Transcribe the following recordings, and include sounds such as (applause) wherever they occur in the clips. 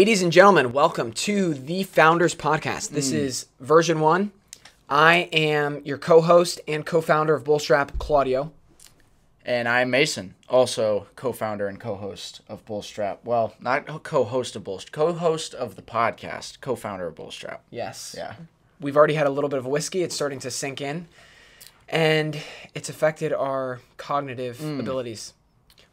Ladies and gentlemen, welcome to the Founders Podcast. This hmm. is version one. I am your co host and co founder of Bullstrap, Claudio. And I'm Mason, also co-founder and co-host of Bullstrap. Well, not co-host of Bullstrap, co-host of the podcast, co-founder of Bullstrap. Yes. Yeah. We've already had a little bit of whiskey. It's starting to sink in. And it's affected our cognitive hmm. abilities,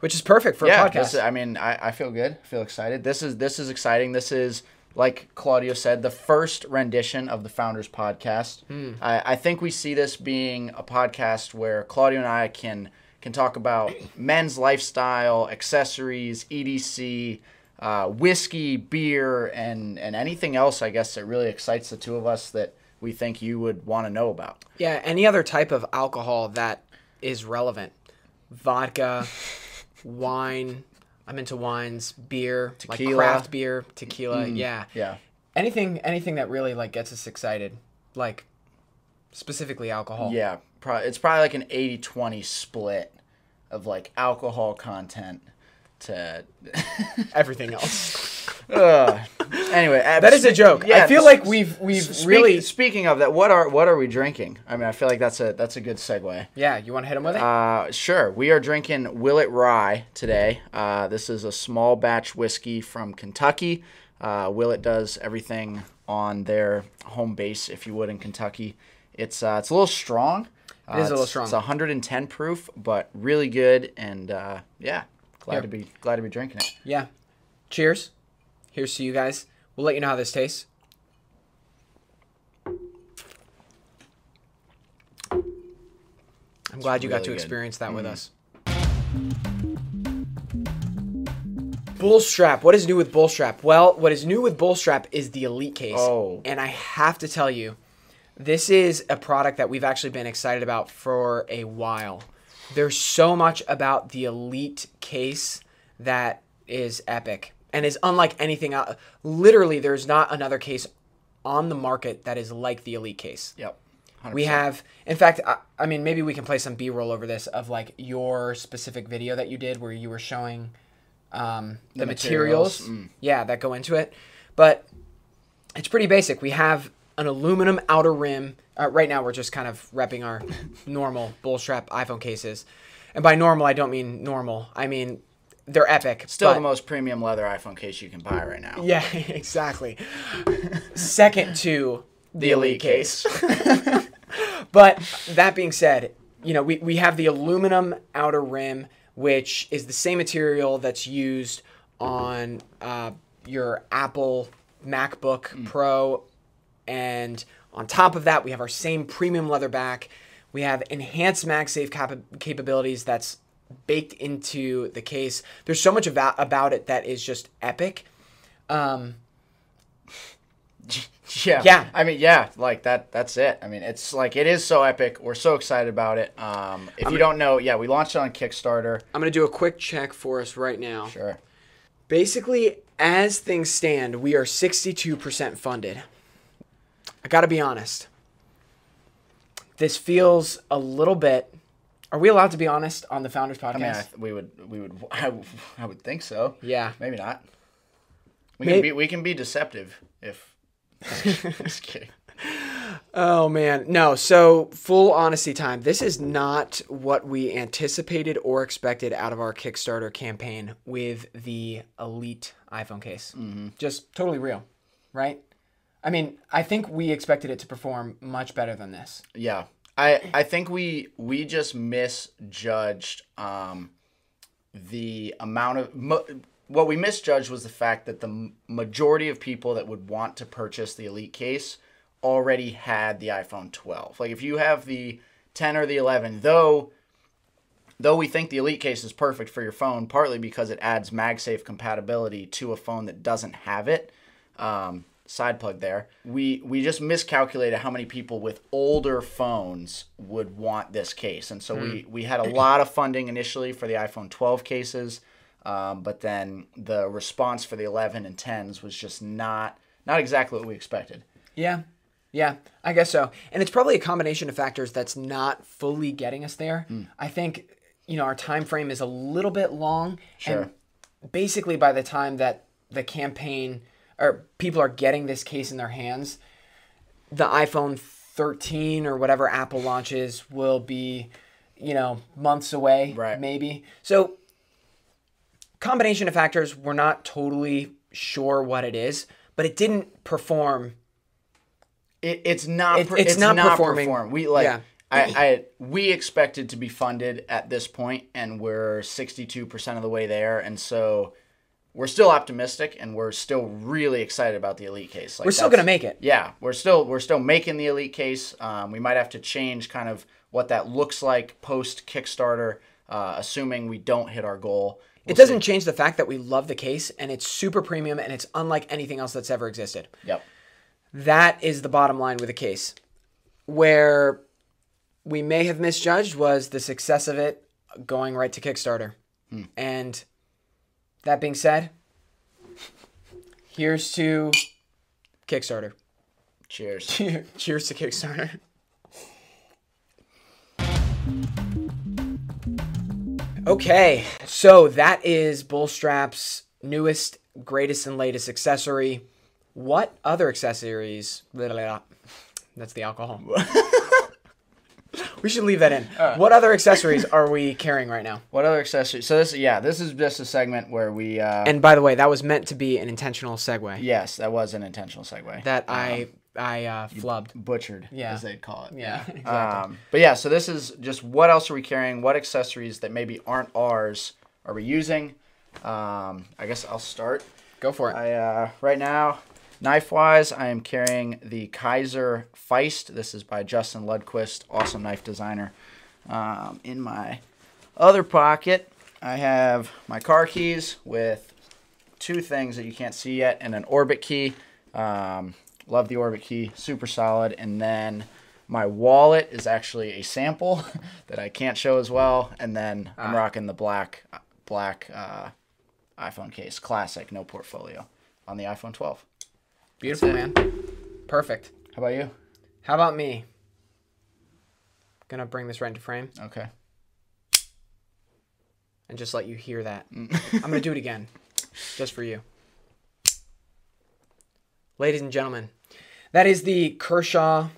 which is perfect for yeah. a podcast. Is, I mean, I, I feel good. I feel excited. This is this is exciting. This is like Claudio said, the first rendition of the Founders Podcast. I, I think we see this being a podcast where Claudio and I can can talk about (coughs) men's lifestyle, accessories, EDC, uh, whiskey, beer, and and anything else. I guess that really excites the two of us that we think you would want to know about. yeah, any other type of alcohol that is relevant. Vodka, (laughs) wine. I'm into wines, beer, like Tequila. craft beer, tequila. Mm. Yeah. Yeah. anything anything that really like gets us excited like specifically alcohol Yeah, pro- it's probably like an 80-20 split of like alcohol content to everything else (laughs) Ugh. Anyway that is a joke. Yeah, i feel like we've we've speak- really speaking of that what are what are we drinking? I mean i feel like that's a that's a good segue. Yeah you want to hit him with it? Uh, sure. We are drinking Willett rye today. Uh, this is a small batch whiskey from kentucky. Uh, Willett does everything on their home base if you would in kentucky. It's uh, it's a little strong. It is a little strong. It's 110 proof, but really good, and uh, yeah, glad Here. to be glad to be drinking it. yeah. Cheers. Here's to you guys we'll let you know how this tastes i'm glad you got really to good. experience that with mm. us Bullstrap. What is new with Bullstrap? Well, what is new with Bullstrap is the Elite case. Oh. And I have to tell you, this is a product that we've actually been excited about for a while. There's so much about the Elite case that is epic and is unlike anything else. Literally, there's not another case on the market that is like the Elite case. Yep. 100%. We have, in fact, I, I mean, maybe we can play some B roll over this of like your specific video that you did where you were showing um, the, The materials, materials, mm. yeah, that go into it. But it's pretty basic. We have an aluminum outer rim. Uh, right now, we're just kind of repping our (laughs) normal bullstrap iPhone cases. And by normal, I don't mean normal. I mean they're epic. still but- the most premium leather iPhone case you can buy right now. Yeah, (laughs) exactly. Second to the, Elite case. (laughs) (laughs) But that being said, you know, we, we have the aluminum outer rim, which is the same material that's used on uh, your Apple MacBook Pro. And on top of that, we have our same premium leather back. We have enhanced MagSafe capa- capabilities that's baked into the case. There's so much about, about it that is just epic. Um, (laughs) Yeah. Yeah. I mean, yeah, like that. That's it. I mean, it's like it is so epic. We're so excited about it. Um, if you don't know, yeah, we launched it on Kickstarter. I'm going to do a quick check for us right now. Sure. Basically, as things stand, we are 62% funded. I got to be honest. This feels a little bit. Are we allowed to be honest on the Founders Podcast? I mean, I, th- we would, we would, (laughs) I, I would think so. yeah. Maybe not. We May- can be, we can be deceptive if. (laughs) Just kidding. Oh man, no. So full honesty time. This is not what we anticipated or expected out of our Kickstarter campaign with the Elite iPhone case. Mm-hmm. Just totally real, right? I mean, I think we expected it to perform much better than this. Yeah, I I think we we just misjudged um, the amount of mo- what we misjudged was the fact that the majority of people that would want to purchase the Elite case already had the iPhone 12. Like if you have the 10 or the 11, though though we think the Elite case is perfect for your phone, partly because it adds MagSafe compatibility to a phone that doesn't have it. Um, side plug there. We we just miscalculated how many people with older phones would want this case, and so we we had a lot of funding initially for the iPhone 12 cases, um, but then the response for the 11 and 10s was just not not exactly what we expected. Yeah. Yeah, I guess so. And it's probably a combination of factors that's not fully getting us there. I think, you know, our time frame is a little bit long. Sure. And basically by the time that the campaign or people are getting this case in their hands, the iPhone 13 or whatever Apple launches will be, you know, months away, Right. maybe. So, combination of factors, we're not totally sure what it is, but it didn't perform. It, it's not. It- it's it's, not not, performing. performing. We like. Yeah. I, I we expected to be funded at this point, and we're sixty two percent of the way there, and so we're still optimistic, and we're still really excited about the elite case. Like, We're still gonna make it. Yeah, we're still we're still making the elite case. Um, we might have to change kind of what that looks like post Kickstarter, uh, assuming we don't hit our goal. It doesn't change the fact that we love the case and it's super premium and it's unlike anything else that's ever existed. Yep. That is the bottom line with the case. Where we may have misjudged was the success of it going right to Kickstarter. And that being said, here's to Kickstarter. Cheers. (laughs) Cheers to Kickstarter. Okay, so that is Bullstrap's newest, greatest, and latest accessory. What other accessories? blah, blah, blah. That's the alcohol. (laughs) we should leave that in. what other accessories are we carrying right now? What other accessories? So this, yeah, this is just a segment where we. Uh, And by the way, that was meant to be an intentional segue yes, that was an intentional segue. that I I uh, flubbed. butchered, Yeah. as they'd call it. Yeah, exactly. Um, but yeah, so this is just what else are we carrying? What accessories that maybe aren't ours are we using? Um, I guess I'll start. Go for it. I uh, right now, knife wise, I am carrying the Kizer Feist. This is by Justin Lundquist, awesome knife designer. Um, in my other pocket, I have my car keys with two things that you can't see yet, and an Orbitkey. Um, love the Orbitkey, super solid. And then my wallet is actually a sample (laughs) that I can't show as well. And then I'm rocking the black black uh, iPhone case, classic, no portfolio, on the iPhone 12. Beautiful, man. Perfect. How about you? How about me? Gonna bring this right into frame Okay. and just let you hear that. Mm. (laughs) I'm gonna do it again, just for you. Ladies and gentlemen, that is the Kershaw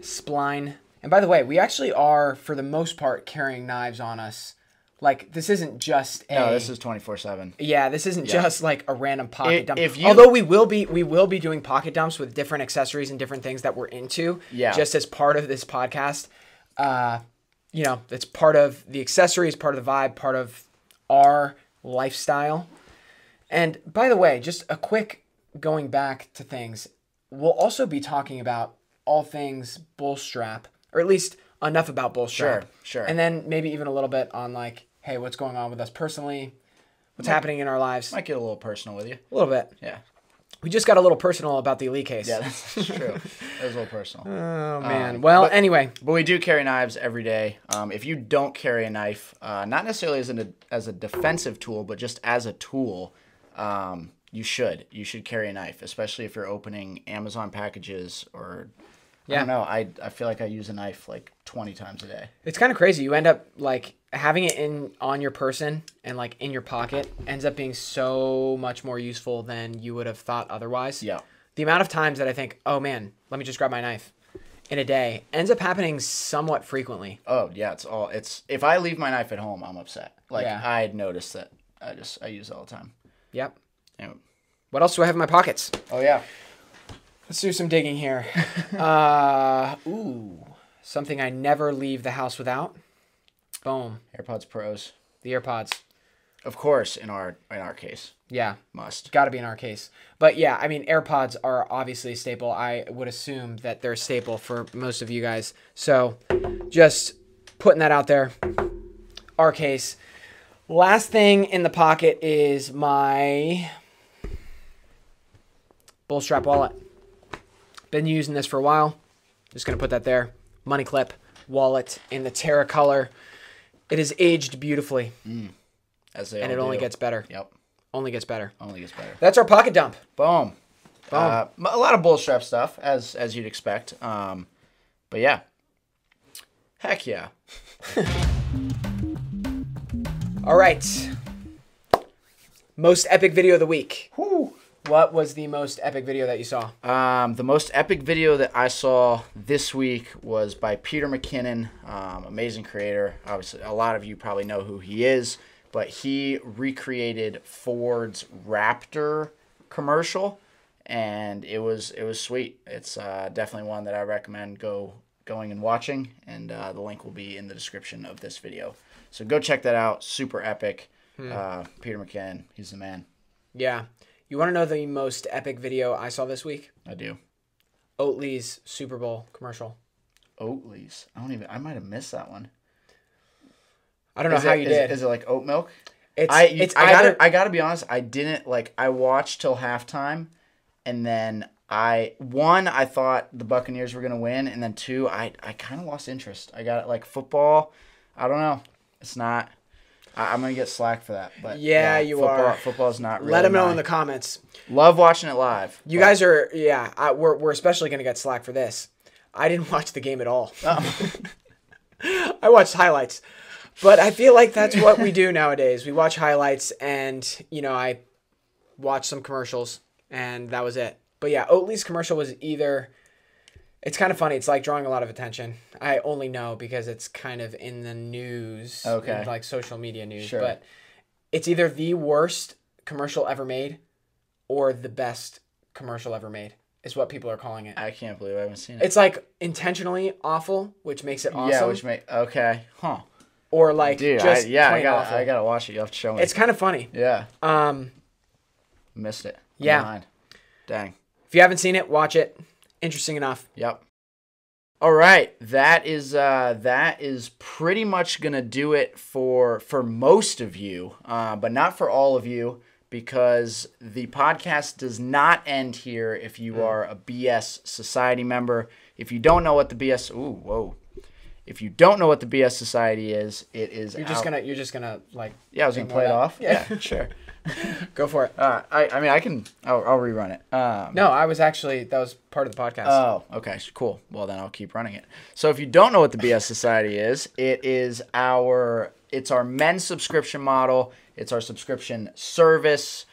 spline. And by the way, we actually are, for the most part, carrying knives on us. Like this isn't just a. No, this is 24 7. Yeah, this isn't just like a random pocket If- dump. if you- Although we will be we will be doing pocket dumps with different accessories and different things that we're into. Yeah. Just as part of this podcast. Uh, you know, it's part of the accessories, part of the vibe, part of our lifestyle. And by the way, just a quick going back to things. We'll also be talking about all things bullstrap, or at least enough about bullstrap. Sure, sure. And then maybe even a little bit on like, hey, what's going on with us personally? What's happening in our lives? Might get a little personal with you. A little bit. Yeah. We just got a little personal about the elite case. Yeah, that's true. (laughs) That was a little personal. Oh man. well, but- anyway, But we do carry knives every day. Um, if you don't carry a knife, uh, not necessarily as a as a defensive tool, but just as a tool, um, you should. You should carry a knife, especially if you're opening Amazon packages or. I Yeah. don't know. I, I feel like I use a knife like 20 times a day. it's kind of crazy. You end up like having it in on your person and like in your pocket ends up being so much more useful than you would have thought otherwise. Yeah. The amount of times that I think, oh man, let me just grab my knife in a day ends up happening somewhat frequently. Oh yeah, it's all. It's if I leave my knife at home, I'm upset. Like Yeah. I had noticed that. I just I use it all the time. Yep. Anyway. What else do I have in my pockets? Oh yeah. Let's do some digging here. (laughs) uh, ooh, something I never leave the house without. Boom, AirPods Pros. the AirPods. Of course, in our in our case, Yeah, must. got to be in our case. But yeah, I mean, AirPods are obviously a staple. I would assume that they're a staple for most of you guys. So just putting that out there. Our case. Last thing in the pocket is my bullstrap wallet. Been using this for a while. Just gonna put that there. Money clip wallet in the Terra color. It is aged beautifully, As they and it only gets better. Yep. Only gets better. Only gets better. That's our pocket dump. Boom. Uh, m- a lot of bullstrap stuff, as as you'd expect. Um, but yeah. Heck yeah. (laughs) All right. Most epic video of the week. Whew. What was the most epic video that you saw? Um, the most epic video that I saw this week was by Peter McKinnon, um, amazing creator. Obviously, a lot of you probably know who he is, but he recreated Ford's Raptor commercial, and it was it was sweet. It's uh, definitely one that I recommend go going and watching, and uh, the link will be in the description of this video. So go check that out. Super epic. Uh, Peter McKinnon, he's the man. Yeah. You want to know the most epic video I saw this week? I do. Oatly's Super Bowl commercial. Oatly's. I don't even. I might have missed that one. I don't know Is how it- you is- did. Is it like oat milk? it's I you- it's I gotta I gotta be honest. I didn't like. I watched till halftime, and then I one I thought the Buccaneers were gonna win, and then two I I kind of lost interest. I got it like football. I don't know. It's not. I, I'm gonna get slack for that. But Yeah, you football, are. Football's not. Really let them know my- in the comments. Love watching it live. You but- guys are yeah. I, we're we're especially gonna get slack for this. I didn't (laughs) watch the game at all. Oh. (laughs) I watched highlights, but I feel like that's what we do nowadays. We watch highlights, and you know, I watched some commercials, and that was it. But yeah, Oatly's commercial was either. It's kind of funny. It's like drawing a lot of attention. I only know because it's kind of in the news, Okay. in, like social media news. Sure. But it's either the worst commercial ever made, or the best commercial ever made. Is what people are calling it. I can't believe I haven't seen it. It's like intentionally awful, which makes it awesome, Yeah, which make okay, huh? or like Dude, just I, yeah, I gotta awful. I gotta watch it. You have to show me. It's kind of funny. yeah, Um, missed it. I'm Yeah. behind. Dang. if you haven't seen it, watch it. Interesting enough. Yep. All right, that is uh, that is pretty much gonna do it for for most of you, uh, but not for all of you because the podcast does not end here. If you are a BS Society member, if you don't know what the BS, ooh, whoa, if you don't know what the BS Society is, it is. You're just out- gonna you're just gonna like Yeah, I was gonna play it off. Yeah. Yeah, sure. (laughs) (laughs) go for it. Uh, I I mean I can I'll, I'll rerun it. Um, No, I was actually that was part of the podcast. Oh, okay, cool. Well, then I'll keep running it. So, if you don't know what the BS Society is, it is our it's our men's subscription model. It's our subscription service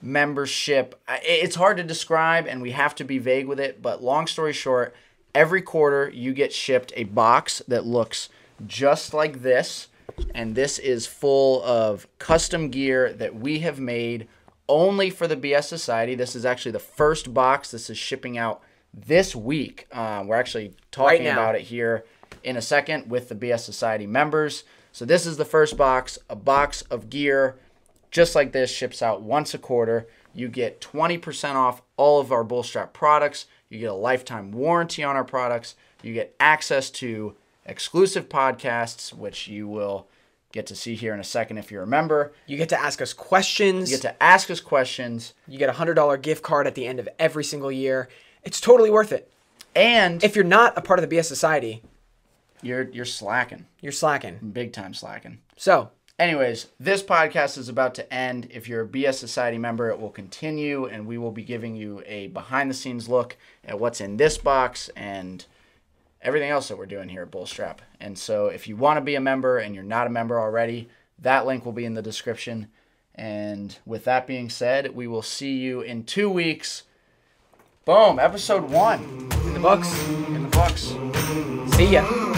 membership. It's hard to describe, and we have to be vague with it. But long story short, every quarter you get shipped a box that looks just like this, and this is full of custom gear that we have made only for the BS Society. This is actually the first box. This is shipping out this week. Um, we're actually talking now. about it here in a second with the BS Society members. So this is the first box, a box of gear just like this ships out once a quarter. You get 20% off all of our Bullstrap products. You get a lifetime warranty on our products. You get access to exclusive podcasts, which you will get to see here in a second if you're a member. you get to ask us questions. You get to ask us questions, you get a hundred dollar gift card at the end of every single year. It's totally worth it. and If you're not a part of the BS Society, you're you're slacking, you're slacking. big time slacking. So Anyways, this podcast is about to end. If you're a BS Society member, it will continue, and we will be giving you a behind the scenes look at what's in this box and everything else that we're doing here at Bullstrap. And so, if you want to be a member and you're not a member already, that link will be in the description. And with that being said, we will see you in two weeks. Boom, episode one in the books. in the books. See ya.